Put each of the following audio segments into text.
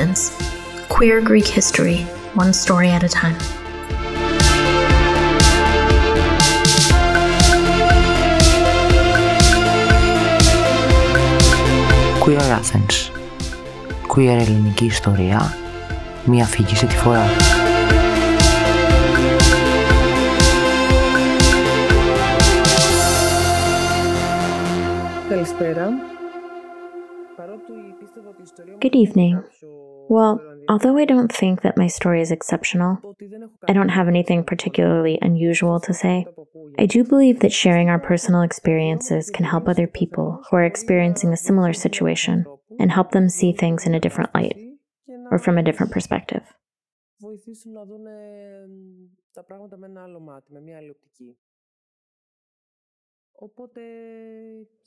Athens. Queer Greek history, one story at a time. Queer Athens. Queer ελληνική ιστορία, μία αφήγηση τη φορά. Καλησπέρα. Good evening. Well, although I don't think that my story is exceptional, I don't have anything particularly unusual to say. I do believe that sharing our personal experiences can help other people who are experiencing a similar situation and help them see things in a different light or from a different perspective.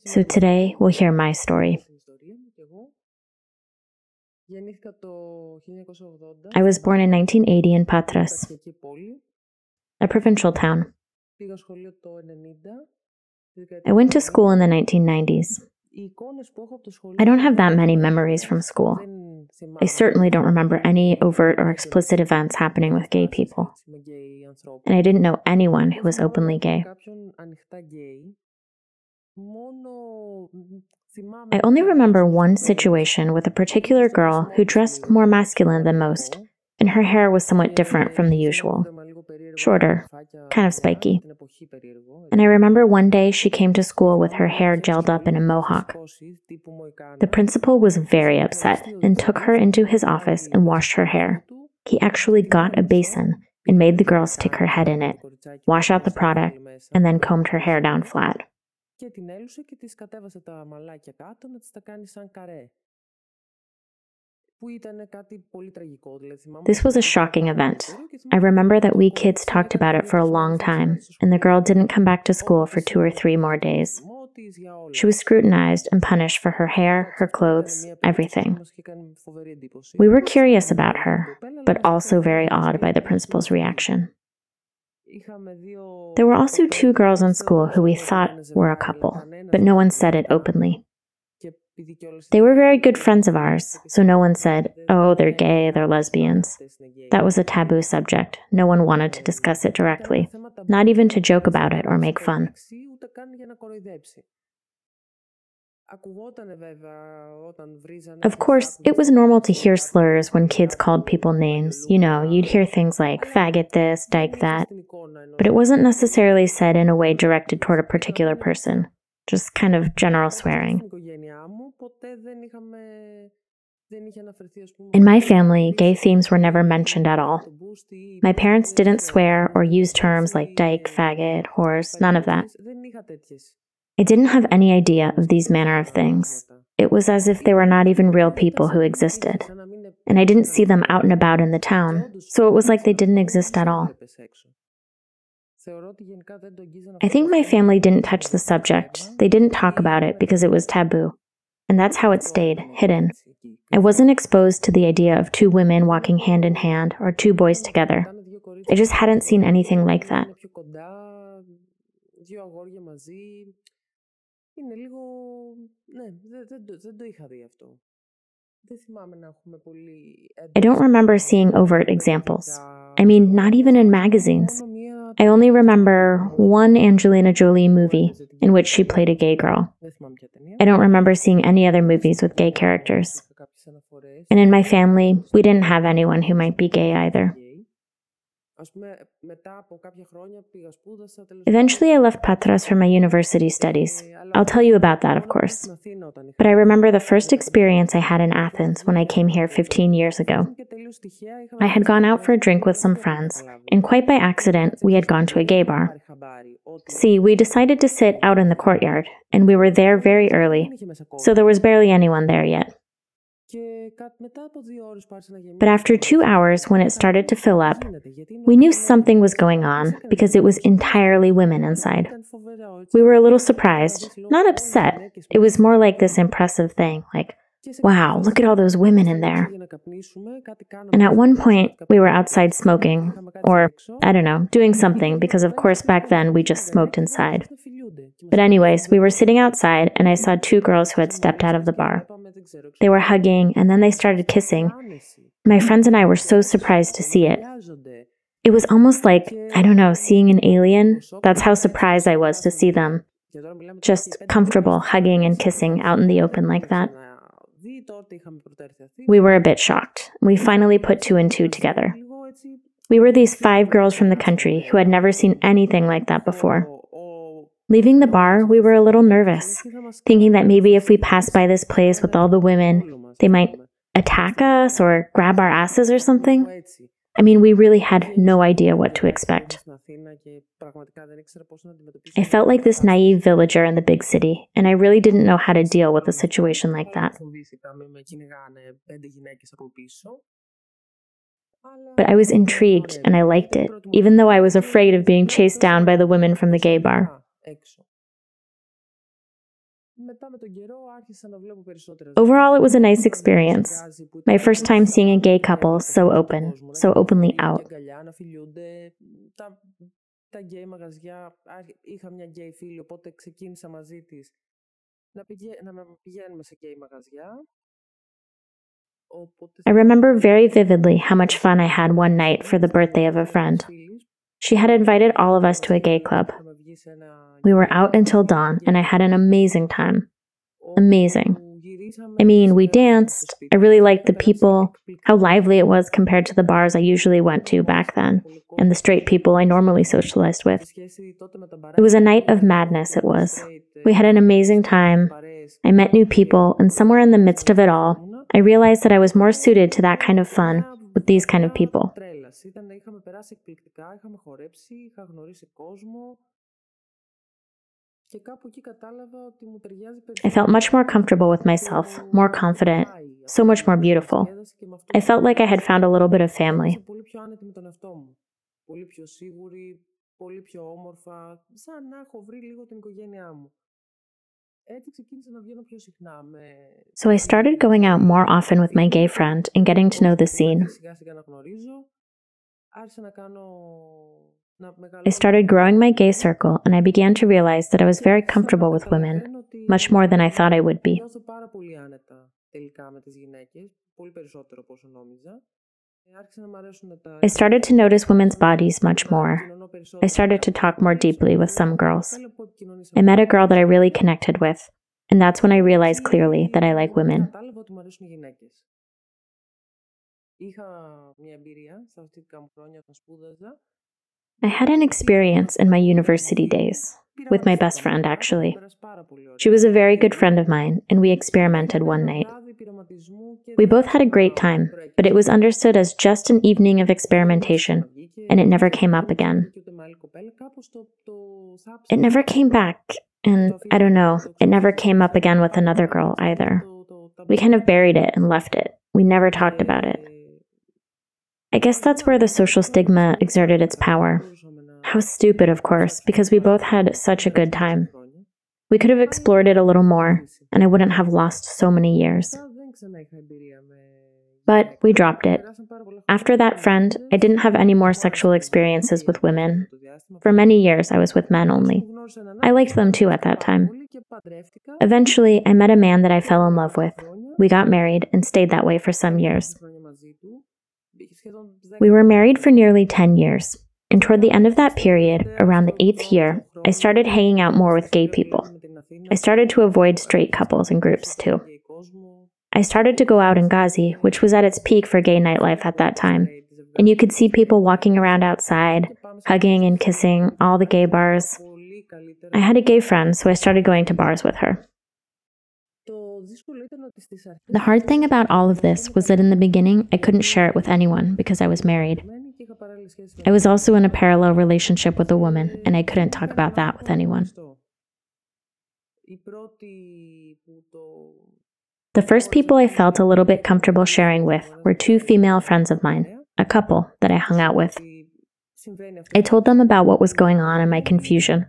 So today we'll hear my story. I was born in 1980 in Patras, a provincial town. I went to school in the 1990s. I don't have that many memories from school. I certainly don't remember any overt or explicit events happening with gay people. And I didn't know anyone who was openly gay. I only remember one situation with a particular girl who dressed more masculine than most, and her hair was somewhat different from the usual. Shorter, kind of spiky. And I remember one day she came to school with her hair gelled up in a mohawk. The principal was very upset and took her into his office and washed her hair. He actually got a basin and made the girl stick her head in it, wash out the product, and then combed her hair down flat Και την έλουσε και της κατέβασε τα μαλάκια κάτω να της τα κάνει σαν καρέ. Που ήταν κάτι πολύ τραγικό. Δηλαδή, θυμάμαι This was a shocking event. I remember that we kids talked about it for a long time, and the girl didn't come back to school for two or three more days. She was scrutinized and punished for her hair, her clothes, everything. We were curious about her, but also very awed by the principal's reaction. There were also two girls in school who we thought were a couple, but no one said it openly. They were very good friends of ours, so no one said, oh, they're gay, they're lesbians. That was a taboo subject. No one wanted to discuss it directly, not even to joke about it or make fun. Of course, it was normal to hear slurs when kids called people names. You know, you'd hear things like faggot this, dyke that. But it wasn't necessarily said in a way directed toward a particular person, just kind of general swearing. In my family, gay themes were never mentioned at all. My parents didn't swear or use terms like dyke, faggot, horse, none of that. I didn't have any idea of these manner of things. It was as if they were not even real people who existed. And I didn't see them out and about in the town, so it was like they didn't exist at all. I think my family didn't touch the subject. They didn't talk about it because it was taboo. And that's how it stayed, hidden. I wasn't exposed to the idea of two women walking hand in hand or two boys together. I just hadn't seen anything like that είναι πιο κοντά, δύο αγόρια μαζί. Είναι λίγο... Ναι, δεν, δεν, το- δεν το είχα δει αυτό. Δεν θυμάμαι να έχουμε πολύ... I don't remember seeing overt examples. I mean, not even in magazines. Μόνο μία... I only remember one Angelina Jolie movie in which she played a gay girl. Δεν θυμάμαι ποια ταινία. I don't remember seeing any other movies with gay characters. Είχα κάποιες αναφορές. And in my family, we didn't have anyone who might be gay either. Eventually, I left Patras for my university studies. I'll tell you about that, of course. But I remember the first experience I had in Athens when I came here 15 years ago. I had gone out for a drink with some friends, and quite by accident, we had gone to a gay bar. See, we decided to sit out in the courtyard, and we were there very early, so there was barely anyone there yet. But after two hours, when it started to fill up, we knew something was going on because it was entirely women inside. We were a little surprised, not upset. It was more like this impressive thing like, wow, look at all those women in there. And at one point, we were outside smoking, or I don't know, doing something, because of course back then we just smoked inside. But, anyways, we were sitting outside, and I saw two girls who had stepped out of the bar. They were hugging and then they started kissing. My friends and I were so surprised to see it. It was almost like, I don't know, seeing an alien. That's how surprised I was to see them. Just comfortable hugging and kissing out in the open like that. We were a bit shocked. We finally put two and two together. We were these five girls from the country who had never seen anything like that before. Leaving the bar, we were a little nervous, thinking that maybe if we passed by this place with all the women, they might attack us or grab our asses or something. I mean, we really had no idea what to expect. I felt like this naive villager in the big city, and I really didn't know how to deal with a situation like that. But I was intrigued and I liked it, even though I was afraid of being chased down by the women from the gay bar Έξω. Μετά με τον καιρό άρχισα να βλέπω περισσότερα. Overall, it was a nice experience. Γκάζι που My ήταν first time seeing a gay couple so open, κόσμο, να so openly μιλάνε out. και αγκαλιά, να φιλιούνται. Τα, τα γκέι μαγαζιά, άρχι- είχα μια γκέι φίλη, οπότε ξεκίνησα μαζί της να, πηγα... να πηγαίνουμε σε γκέι μαγαζιά. Οπότε I remember very vividly how much fun I had one night for the birthday of a friend. She had invited all of us to a gay club. We were out until dawn, and I had an amazing time. Amazing. I mean, we danced. I really liked the people, how lively it was compared to the bars I usually went to back then, and the straight people I normally socialized with. It was a night of madness, it was. We had an amazing time. I met new people, and somewhere in the midst of it all, I realized that I was more suited to that kind of fun with these kind of people. I felt much more comfortable with myself, more confident, so much more beautiful. I felt like I had found a little bit of family. So I started going out more often with my gay friend and getting to know the scene. I started growing my gay circle and I began to realize that I was very comfortable with women, much more than I thought I would be. I started to notice women's bodies much more. I started to talk more deeply with some girls. I met a girl that I really connected with, and that's when I realized clearly that I like women. I had an experience in my university days, with my best friend actually. She was a very good friend of mine, and we experimented one night. We both had a great time, but it was understood as just an evening of experimentation, and it never came up again. It never came back, and I don't know, it never came up again with another girl either. We kind of buried it and left it. We never talked about it. I guess that's where the social stigma exerted its power. How stupid, of course, because we both had such a good time. We could have explored it a little more, and I wouldn't have lost so many years. But we dropped it. After that friend, I didn't have any more sexual experiences with women. For many years, I was with men only. I liked them too at that time. Eventually, I met a man that I fell in love with. We got married and stayed that way for some years. We were married for nearly 10 years, and toward the end of that period, around the eighth year, I started hanging out more with gay people. I started to avoid straight couples and groups too. I started to go out in Gazi, which was at its peak for gay nightlife at that time, and you could see people walking around outside, hugging and kissing, all the gay bars. I had a gay friend, so I started going to bars with her. The hard thing about all of this was that in the beginning, I couldn't share it with anyone because I was married. I was also in a parallel relationship with a woman, and I couldn't talk about that with anyone. The first people I felt a little bit comfortable sharing with were two female friends of mine, a couple that I hung out with. I told them about what was going on and my confusion.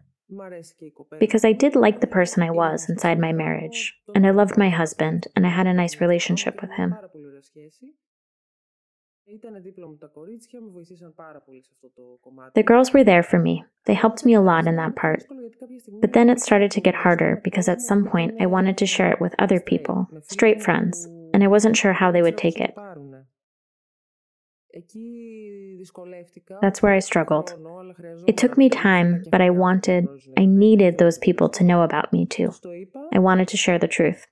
Because I did like the person I was inside my marriage, and I loved my husband, and I had a nice relationship with him. The girls were there for me. They helped me a lot in that part. But then it started to get harder because at some point I wanted to share it with other people, straight friends, and I wasn't sure how they would take it. That's where I struggled. It took me time, but I wanted, I needed those people to know about me too. I wanted to share the truth.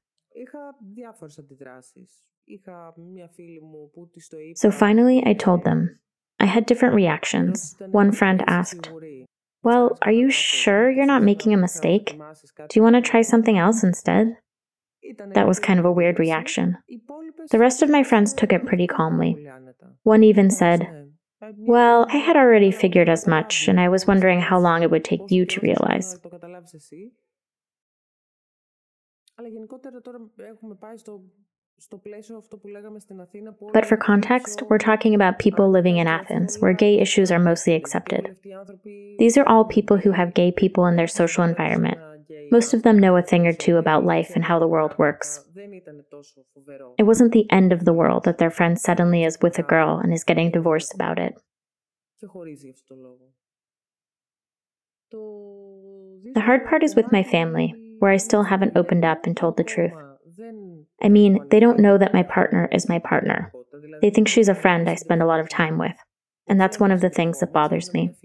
So finally, I told them. I had different reactions. One friend asked, Well, are you sure you're not making a mistake? Do you want to try something else instead? That was kind of a weird reaction. The rest of my friends took it pretty calmly. One even said, Well, I had already figured as much, and I was wondering how long it would take you to realize. But for context, we're talking about people living in Athens, where gay issues are mostly accepted. These are all people who have gay people in their social environment. Most of them know a thing or two about life and how the world works. It wasn't the end of the world that their friend suddenly is with a girl and is getting divorced about it. The hard part is with my family, where I still haven't opened up and told the truth. I mean, they don't know that my partner is my partner. They think she's a friend I spend a lot of time with. And that's one of the things that bothers me.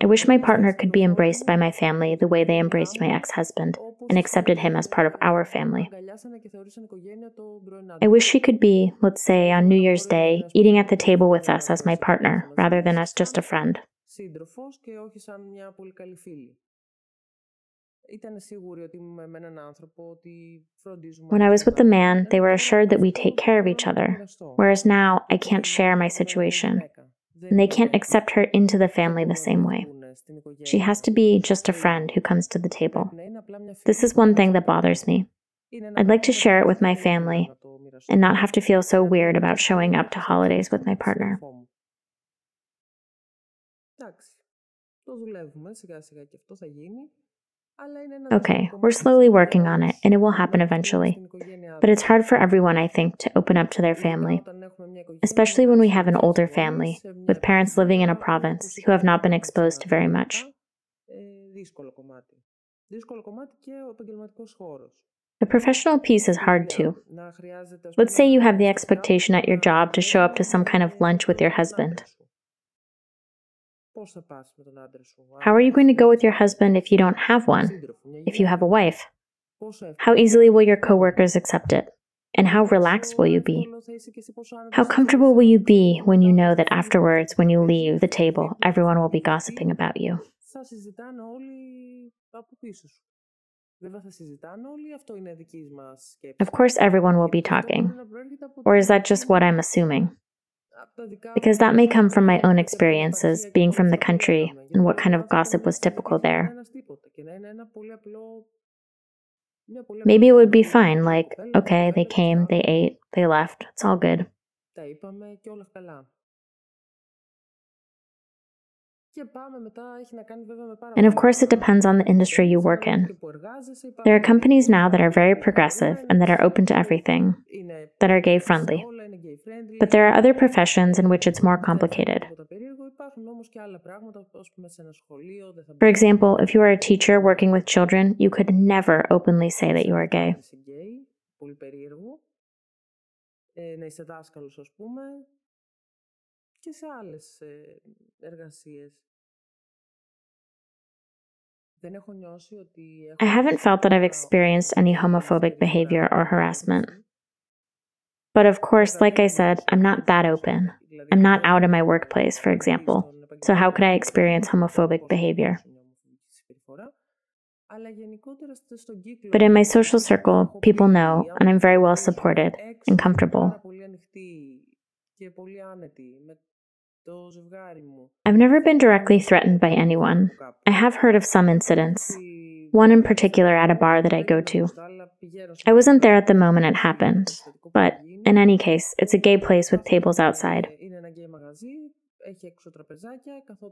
I wish my partner could be embraced by my family the way they embraced my ex husband and accepted him as part of our family. I wish she could be, let's say, on New Year's Day, eating at the table with us as my partner rather than as just a friend. When I was with the man, they were assured that we take care of each other, whereas now I can't share my situation, and they can't accept her into the family the same way. She has to be just a friend who comes to the table. This is one thing that bothers me. I'd like to share it with my family and not have to feel so weird about showing up to holidays with my partner. Okay, we're slowly working on it, and it will happen eventually. But it's hard for everyone, I think, to open up to their family, especially when we have an older family, with parents living in a province who have not been exposed to very much. The professional piece is hard too. Let's say you have the expectation at your job to show up to some kind of lunch with your husband. How are you going to go with your husband if you don't have one? If you have a wife? How easily will your coworkers accept it? And how relaxed will you be? How comfortable will you be when you know that afterwards, when you leave the table, everyone will be gossiping about you? Of course, everyone will be talking. Or is that just what I'm assuming? Because that may come from my own experiences, being from the country, and what kind of gossip was typical there. Maybe it would be fine, like, okay, they came, they ate, they left, it's all good. And of course, it depends on the industry you work in. There are companies now that are very progressive and that are open to everything, that are gay friendly. But there are other professions in which it's more complicated. For example, if you are a teacher working with children, you could never openly say that you are gay. I haven't felt that I've experienced any homophobic behavior or harassment. But of course, like I said, I'm not that open. I'm not out in my workplace, for example. So how could I experience homophobic behavior? But in my social circle, people know, and I'm very well supported and comfortable. I've never been directly threatened by anyone. I have heard of some incidents, one in particular at a bar that I go to. I wasn't there at the moment it happened, but in any case, it's a gay place with tables outside.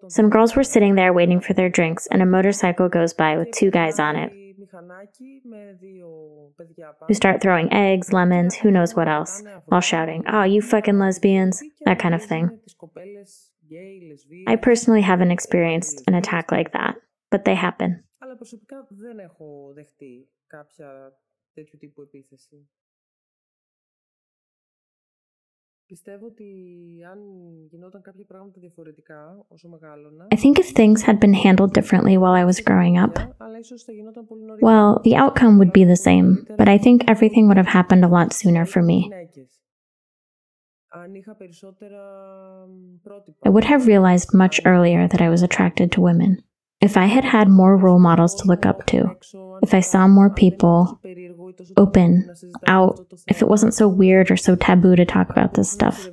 Some girls were sitting there waiting for their drinks, and a motorcycle goes by with two guys on it. Who start throwing eggs, lemons, who knows what else, while shouting, Oh, you fucking lesbians, that kind of thing. I personally haven't experienced an attack like that, but they happen. Πιστεύω ότι αν γινόταν κάποια πράγματα διαφορετικά όσο μεγάλωνα... I think if things had been handled differently while I was growing up, αλλά ίσως θα γινόταν πολύ νωρίτερα. well, the outcome would be the same, but I think everything would have happened a lot sooner for me. Γυναίκες. Αν είχα περισσότερα πρότυπα... I would have realized much earlier that I was attracted to women. If I had had more role models to look up to, if I saw more people open, out, if it wasn't so weird or so taboo to talk about this stuff,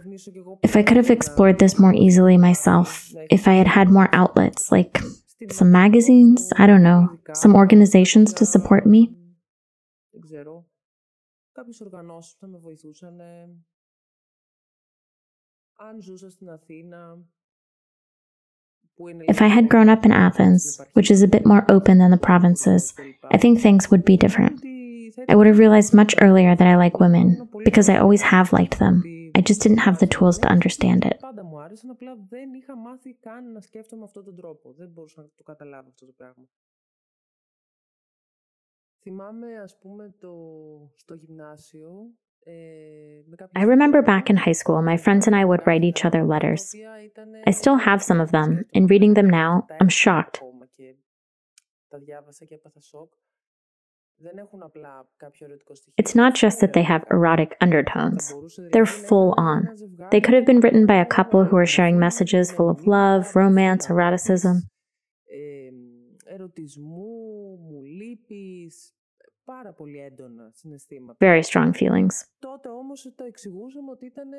if I could have explored this more easily myself, if I had had more outlets like some magazines, I don't know, some organizations to support me, Δεν ξέρω. Κάποιες οργανώσεις που θα με βοηθούσαν. Αν ζούσα στην Αθήνα, που είναι If I had grown up in Athens, which is a bit more open than the provinces, I think things would be different. I would have realized much earlier that I like women, because I always have liked them. I just didn't have the tools to understand it. I remember back in high school, my friends and I would write each other letters. I still have some of them, and reading them now, I'm shocked. It's not just that they have erotic undertones. They're full on. They could have been written by a couple who are sharing messages full of love, romance, eroticism. πάρα πολύ έντονα συναισθήματα. Very strong feelings. Τότε όμως το εξηγούσαμε ότι ήταν ε,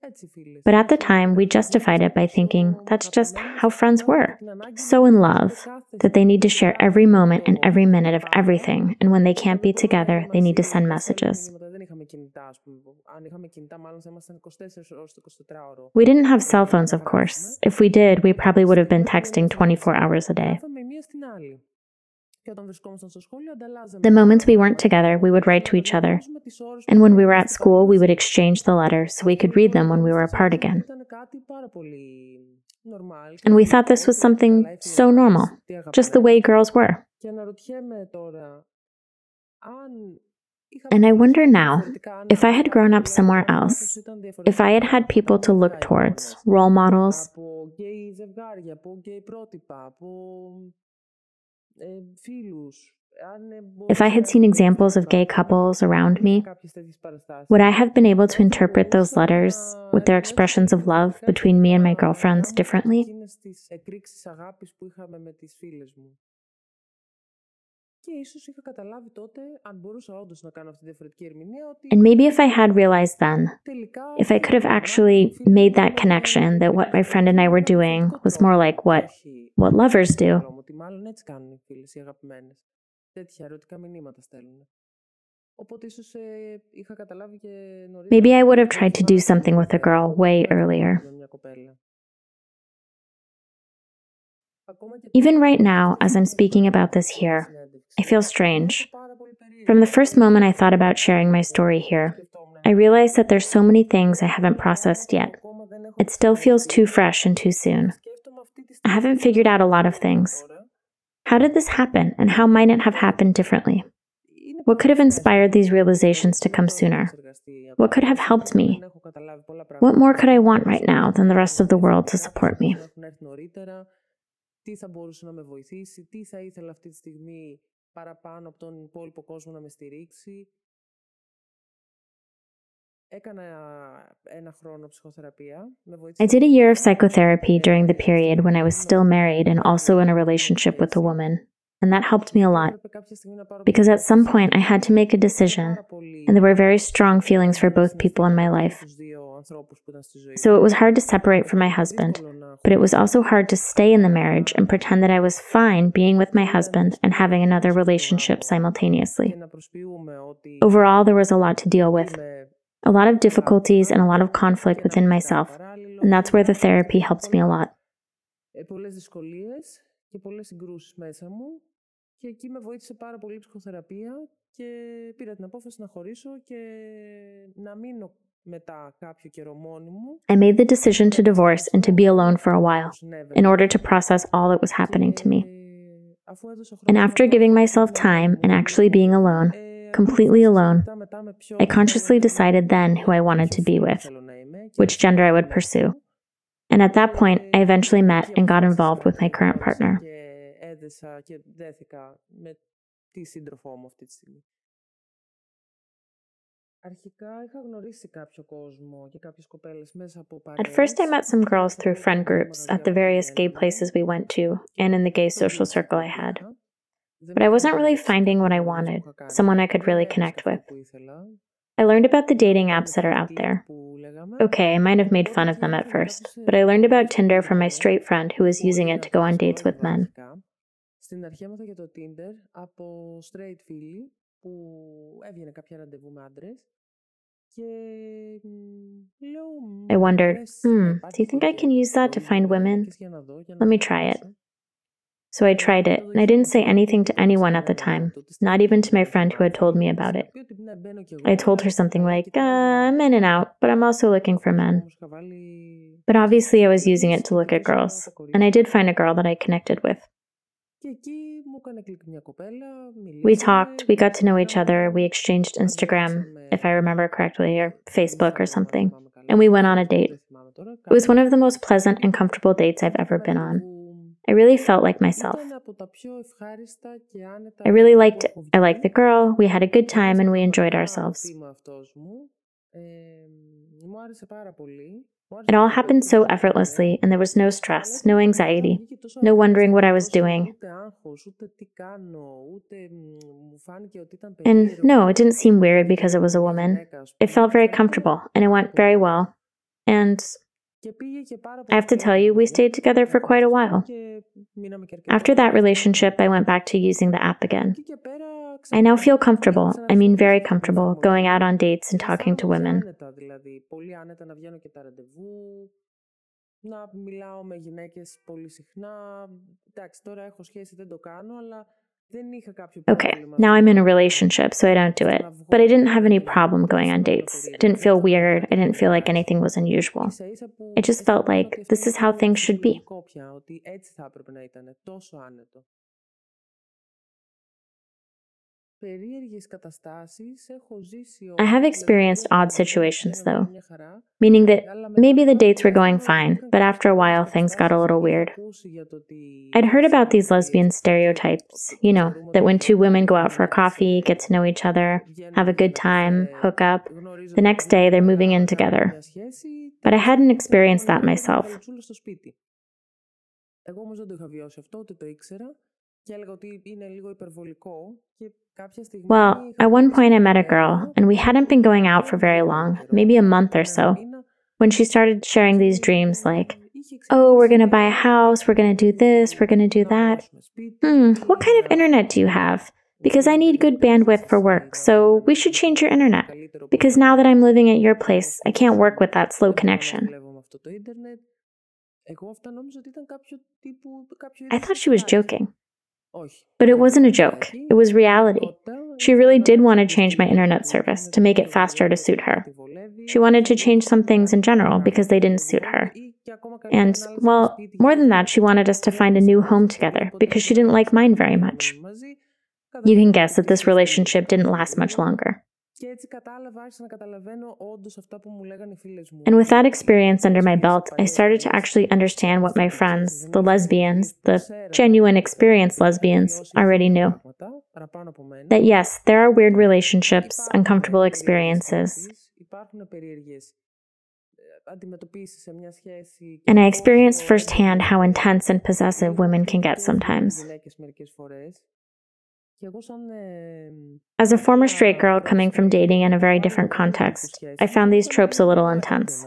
έτσι φίλες. But at the time, we justified it by thinking that's just how friends were. So in love that they need to share every moment and every minute of everything, and when they can't be together, they need to send messages. Δεν είχαμε κινητά, ας πούμε. Αν είχαμε κινητά, μάλλον θα ήμασταν 24 ώρες το 24ωρο. We didn't have cell phones, of course. If we did, we probably would have been texting 24 hours a day. The moments we weren't together, we would write to each other. And when we were at school, we would exchange the letters so we could read them when we were apart again. And we thought this was something so normal, just the way girls were. And I wonder now if I had grown up somewhere else, if I had had people to look towards, role models, if I had seen examples of gay couples around me, would I have been able to interpret those letters with their expressions of love between me and my girlfriends differently? Και ίσως είχα καταλάβει τότε, αν μπορούσα όντως να κάνω αυτή τη διαφορετική ερμηνεία, ότι And maybe if I had realized then, τελικά if I could have actually made that connection that what my friend and I were doing was more like what what lovers do, Ότι μάλλον έτσι κάνουν οι φίλες, οι αγαπημένες. Τέτοια ερωτικά μηνύματα στέλνουν. Οπότε ίσως ε, είχα καταλάβει και νωρίτερα. maybe I would have ότι tried to do θυμάμαι something with a girl way να κάνω earlier. με μια κοπέλα. Ακόμα και Even τώρα, right now, as I'm speaking about this here, συνέντευξη, I feel strange. From the first moment I thought about sharing my story here, I realized that there's so many things I haven't processed yet. It still feels too fresh and too soon. I haven't figured out a lot of things. How did this happen, and how might it have happened differently? What could have inspired these realizations to come sooner? What could have helped me? What more could I want right now than the rest of the world to support me? Να έχουν έρθει νωρίτερα, τι θα μπορούσε να με βοηθήσει, τι θα ήθελα αυτή τη στιγμή παραπάνω από τον υπόλοιπο κόσμο να με στηρίξει. Έκανα ένα χρόνο ψυχοθεραπεία. Με I βοήθησε did a year of psychotherapy during the period when I was still married and also in a relationship with a woman, And that helped me a lot. Because at some point I had to make a decision, and there were very strong feelings for both people in my life. So it was hard to separate from my husband, but it was also hard to stay in the marriage and pretend that I was fine being with my husband and having another relationship simultaneously. Overall, there was a lot to deal with, a lot of difficulties and a lot of conflict within myself, and that's where the therapy helped me a lot ε, πολλές δυσκολίες και πολλές συγκρούσεις μέσα μου Και εκεί με βοήθησε πάρα πολύ η ψυχοθεραπεία και πήρα την απόφαση να χωρίσω και να μείνω μετά κάποιο καιρό μόνη μου. I made the decision to divorce and to be alone for a while in order to process all that was happening to me. And after giving myself time and actually being alone, completely alone, I consciously decided then who I wanted to be with, which gender I would pursue. And at that point, I eventually met and got involved with my current partner. και δέθηκα με τη σύντροφό μου αυτή τη στιγμή. Αρχικά είχα γνωρίσει κάποιο κόσμο και κάποιες κοπέλες μέσα από At first, I met some girls through friend groups at the various gay places we went to and in the gay social circle I had. But I wasn't really finding what I wanted, someone I could really connect with. I learned about the dating apps that are out there. Okay, I might have made fun of them at first, but I learned about Tinder from my straight friend who was using it to go on dates with men. Στην αρχή έμαθα για το Tinder από straight φίλοι που έβγαινε κάποια ραντεβού με άντρες I wondered, hmm, do you think I can use that to find women? Let me try it. So I tried it, and I didn't say anything to anyone at the time, not even to my friend who had told me about it. I told her something like, uh, I'm in and out, but I'm also looking for men. But obviously, I was using it to look at girls, and I did find a girl that I connected with. We talked, we got to know each other, we exchanged Instagram, if I remember correctly, or Facebook or something, and we went on a date. It was one of the most pleasant and comfortable dates I've ever been on. I really felt like myself. I really liked it. I liked the girl, we had a good time, and we enjoyed ourselves. It all happened so effortlessly, and there was no stress, no anxiety, no wondering what I was doing. And no, it didn't seem weird because it was a woman. It felt very comfortable, and it went very well. And I have to tell you, we stayed together for quite a while. After that relationship, I went back to using the app again. I now feel comfortable, I mean very comfortable, going out on dates and talking to women. Okay, now I'm in a relationship, so I don't do it. But I didn't have any problem going on dates. I didn't feel weird. I didn't feel like anything was unusual. It just felt like this is how things should be. I have experienced odd situations, though, meaning that maybe the dates were going fine, but after a while things got a little weird. I'd heard about these lesbian stereotypes, you know, that when two women go out for a coffee, get to know each other, have a good time, hook up, the next day they're moving in together. But I hadn't experienced that myself. Well, at one point I met a girl, and we hadn't been going out for very long, maybe a month or so, when she started sharing these dreams like, oh, we're going to buy a house, we're going to do this, we're going to do that. Hmm, what kind of internet do you have? Because I need good bandwidth for work, so we should change your internet. Because now that I'm living at your place, I can't work with that slow connection. I thought she was joking. But it wasn't a joke, it was reality. She really did want to change my internet service to make it faster to suit her. She wanted to change some things in general because they didn't suit her. And, well, more than that, she wanted us to find a new home together because she didn't like mine very much. You can guess that this relationship didn't last much longer. And with that experience under my belt, I started to actually understand what my friends, the lesbians, the genuine experienced lesbians, already knew. That yes, there are weird relationships, uncomfortable experiences. And I experienced firsthand how intense and possessive women can get sometimes. As a former straight girl coming from dating in a very different context, I found these tropes a little intense.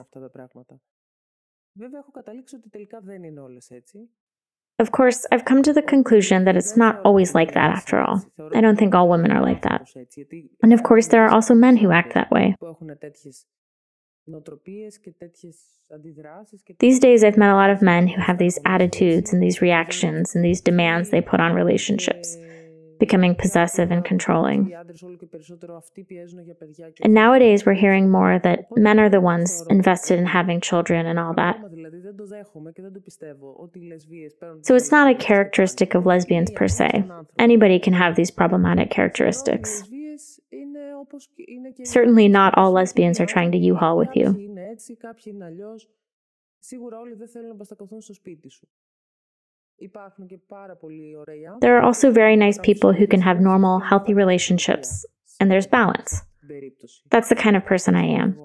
Of course, I've come to the conclusion that it's not always like that after all. I don't think all women are like that. And of course, there are also men who act that way. These days, I've met a lot of men who have these attitudes and these reactions and these demands they put on relationships becoming possessive and controlling. And nowadays, we're hearing more that men are the ones invested in having children and all that. So it's not a characteristic of lesbians per se. Anybody can have these problematic characteristics. Certainly, not all lesbians are trying to U haul with you. There are also very nice people who can have normal, healthy relationships, and there's balance. That's the kind of person I am.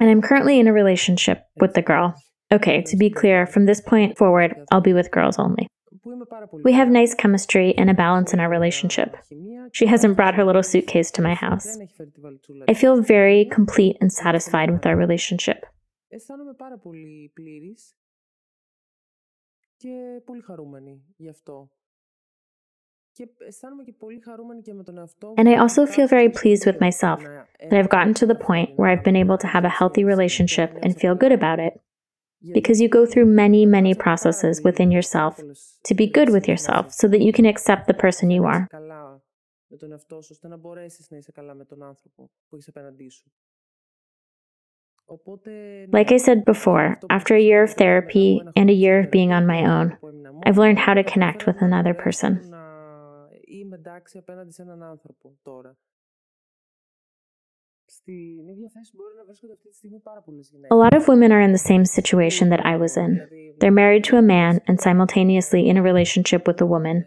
And I'm currently in a relationship with the girl. Okay, to be clear, from this point forward, I'll be with girls only. We have nice chemistry and a balance in our relationship. She hasn't brought her little suitcase to my house. I feel very complete and satisfied with our relationship. And I also feel very pleased with myself that I've gotten to the point where I've been able to have a healthy relationship and feel good about it because you go through many, many processes within yourself to be good with yourself so that you can accept the person you are. Like I said before, after a year of therapy and a year of being on my own, I've learned how to connect with another person. A lot of women are in the same situation that I was in. They're married to a man and simultaneously in a relationship with a woman,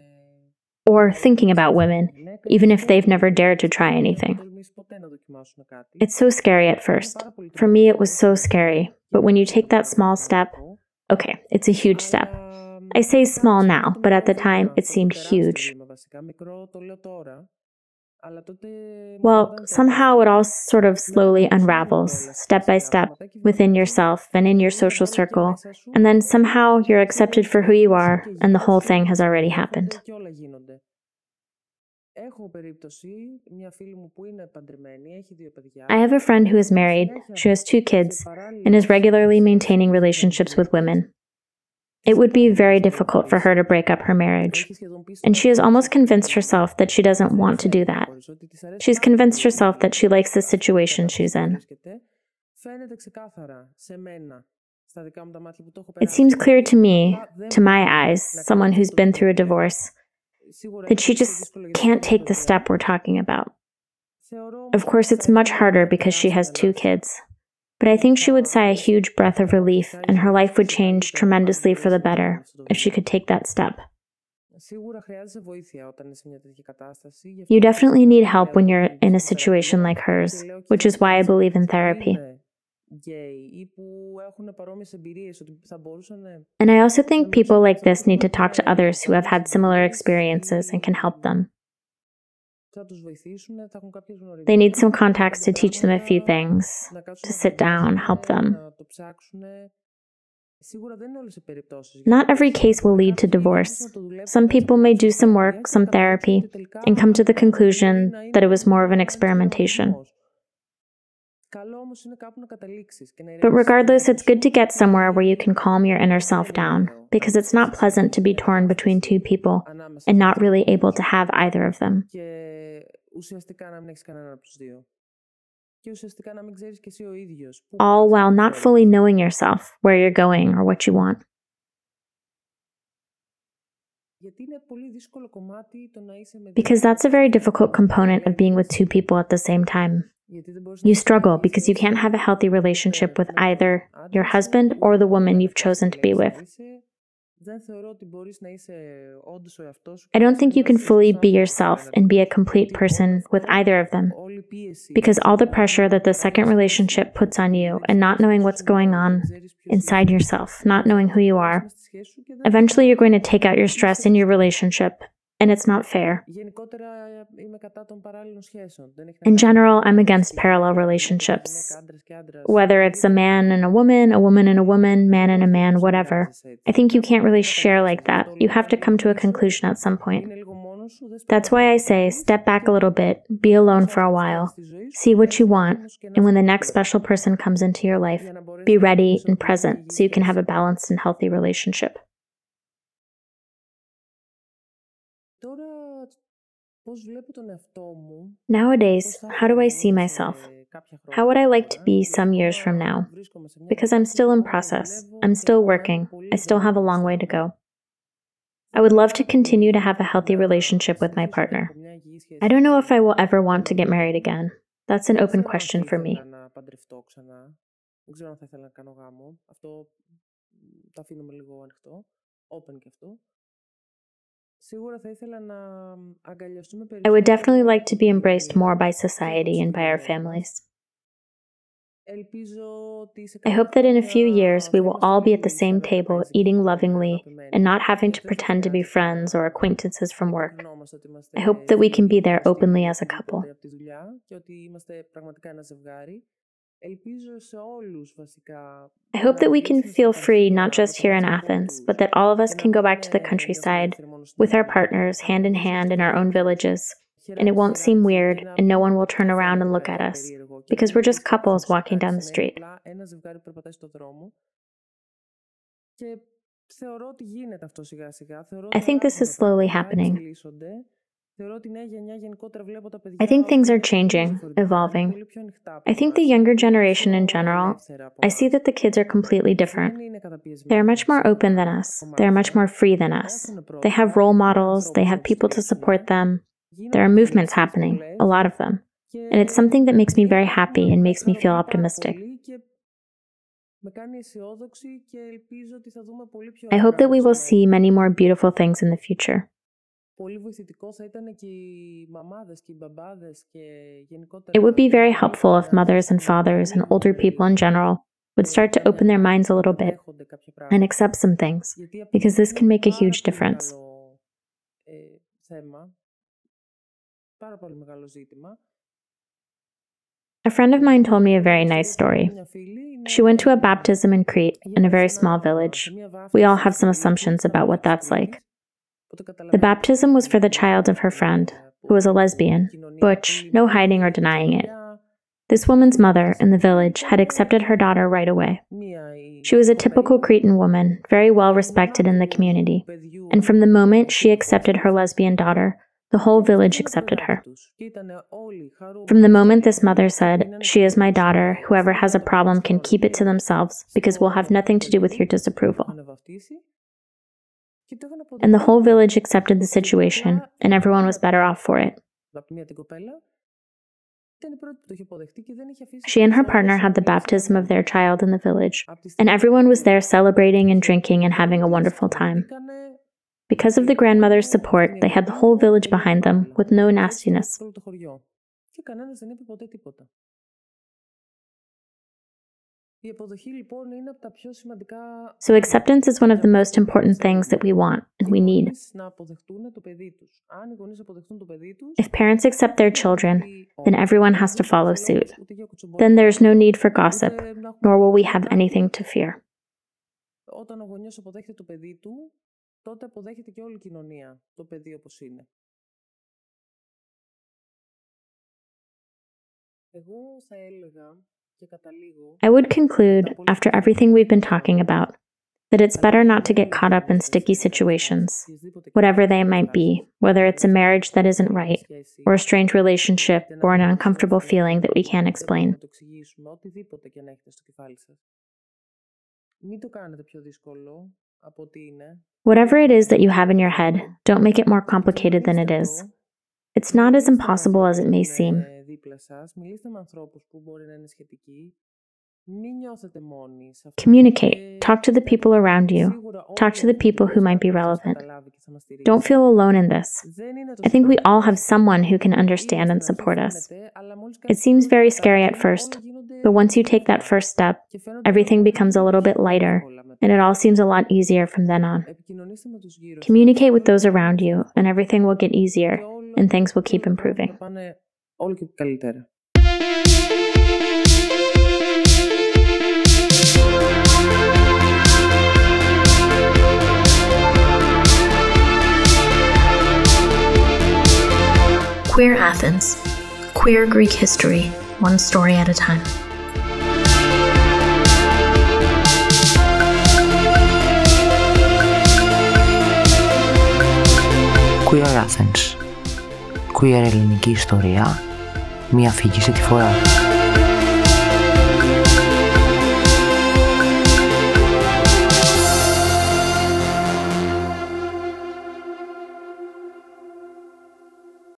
or thinking about women, even if they've never dared to try anything. It's so scary at first. For me, it was so scary, but when you take that small step, okay, it's a huge step. I say small now, but at the time it seemed huge. Well, somehow it all sort of slowly unravels, step by step, within yourself and in your social circle, and then somehow you're accepted for who you are, and the whole thing has already happened. I have a friend who is married, she has two kids, and is regularly maintaining relationships with women. It would be very difficult for her to break up her marriage. And she has almost convinced herself that she doesn't want to do that. She's convinced herself that she likes the situation she's in. It seems clear to me, to my eyes, someone who's been through a divorce, that she just can't take the step we're talking about. Of course, it's much harder because she has two kids. But I think she would sigh a huge breath of relief, and her life would change tremendously for the better if she could take that step. You definitely need help when you're in a situation like hers, which is why I believe in therapy. And I also think people like this need to talk to others who have had similar experiences and can help them. They need some contacts to teach them a few things, to sit down, help them. Not every case will lead to divorce. Some people may do some work, some therapy, and come to the conclusion that it was more of an experimentation. But regardless, it's good to get somewhere where you can calm your inner self down, because it's not pleasant to be torn between two people and not really able to have either of them. All while not fully knowing yourself where you're going or what you want. Because that's a very difficult component of being with two people at the same time. You struggle because you can't have a healthy relationship with either your husband or the woman you've chosen to be with. I don't think you can fully be yourself and be a complete person with either of them. because all the pressure that the second relationship puts on you and not knowing what's going on inside yourself, not knowing who you are, eventually you're going to take out your stress in your relationship and it's not fair. In general, I'm against parallel relationships, whether it's a man and a woman, a woman and a woman, man and a man, whatever. I think you can't really share like that. You have to come to a conclusion at some point. That's why I say step back a little bit, be alone for a while, see what you want, and when the next special person comes into your life, be ready and present so you can have a balanced and healthy relationship. Nowadays, how do I see myself? How would I like to be some years from now? Because I'm still in process. I'm still working. I still have a long way to go. I would love to continue to have a healthy relationship with my partner. I don't know if I will ever want to get married again. That's an open question for me. I would definitely like to be embraced more by society and by our families. I hope that in a few years we will all be at the same table eating lovingly and not having to pretend to be friends or acquaintances from work. I hope that we can be there openly as a couple. I hope that we can feel free not just here in Athens, but that all of us can go back to the countryside with our partners, hand in hand in our own villages, and it won't seem weird, and no one will turn around and look at us, because we're just couples walking down the street. I think this is slowly happening. I think things are changing, evolving. I think the younger generation in general, I see that the kids are completely different. They are much more open than us. They are much more free than us. They have role models, they have people to support them. There are movements happening, a lot of them. And it's something that makes me very happy and makes me feel optimistic. I hope that we will see many more beautiful things in the future. It would be very helpful if mothers and fathers and older people in general would start to open their minds a little bit and accept some things, because this can make a huge difference. A friend of mine told me a very nice story. She went to a baptism in Crete in a very small village. We all have some assumptions about what that's like. The baptism was for the child of her friend, who was a lesbian, butch, no hiding or denying it. This woman's mother in the village had accepted her daughter right away. She was a typical Cretan woman, very well respected in the community, and from the moment she accepted her lesbian daughter, the whole village accepted her. From the moment this mother said, She is my daughter, whoever has a problem can keep it to themselves because we'll have nothing to do with your disapproval. And the whole village accepted the situation, and everyone was better off for it. She and her partner had the baptism of their child in the village, and everyone was there celebrating and drinking and having a wonderful time. Because of the grandmother's support, they had the whole village behind them with no nastiness. So, acceptance is one of the most important things that we want and we need. If parents accept their children, then everyone has to follow suit. Then there's no need for gossip, nor will we have anything to fear. Εγώ θα έλεγα I would conclude, after everything we've been talking about, that it's better not to get caught up in sticky situations, whatever they might be, whether it's a marriage that isn't right, or a strange relationship, or an uncomfortable feeling that we can't explain. Whatever it is that you have in your head, don't make it more complicated than it is. It's not as impossible as it may seem. Communicate. Talk to the people around you. Talk to the people who might be relevant. Don't feel alone in this. I think we all have someone who can understand and support us. It seems very scary at first, but once you take that first step, everything becomes a little bit lighter and it all seems a lot easier from then on. Communicate with those around you, and everything will get easier, and things will keep improving. Queer Athens. Queer Greek history, one story at a time. Queer Athens. Queer ελληνική ιστορία, μία αφήγηση τη φορά.